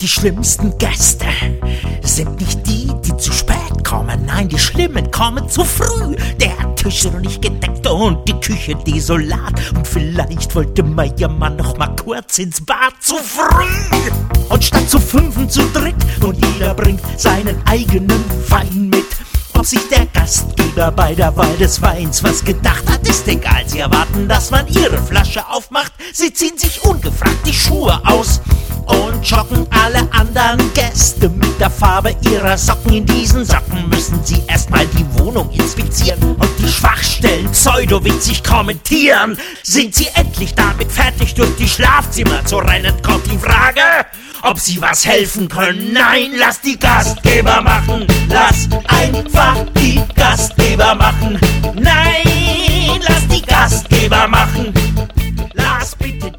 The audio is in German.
Die schlimmsten Gäste sind nicht die, die zu spät kommen. Nein, die Schlimmen kommen zu früh. Der Tisch ist noch nicht gedeckt und die Küche desolat. Und vielleicht wollte Meiermann noch mal kurz ins Bad zu früh. Und statt zu fünfen zu dritt und jeder bringt seinen eigenen Wein mit. Ob sich der Gastgeber bei der Wahl des Weins was gedacht hat, ist egal. Sie erwarten, dass man ihre Flasche aufmacht. Sie ziehen sich ungefragt die Schuhe aus anderen Gäste mit der Farbe ihrer Socken. In diesen Socken müssen sie erstmal die Wohnung inspizieren und die Schwachstellen pseudowitzig kommentieren. Sind sie endlich damit fertig, durch die Schlafzimmer zu rennen, kommt die Frage, ob sie was helfen können. Nein, lass die Gastgeber machen. Lass einfach die Gastgeber machen. Nein, lass die Gastgeber machen. Lass bitte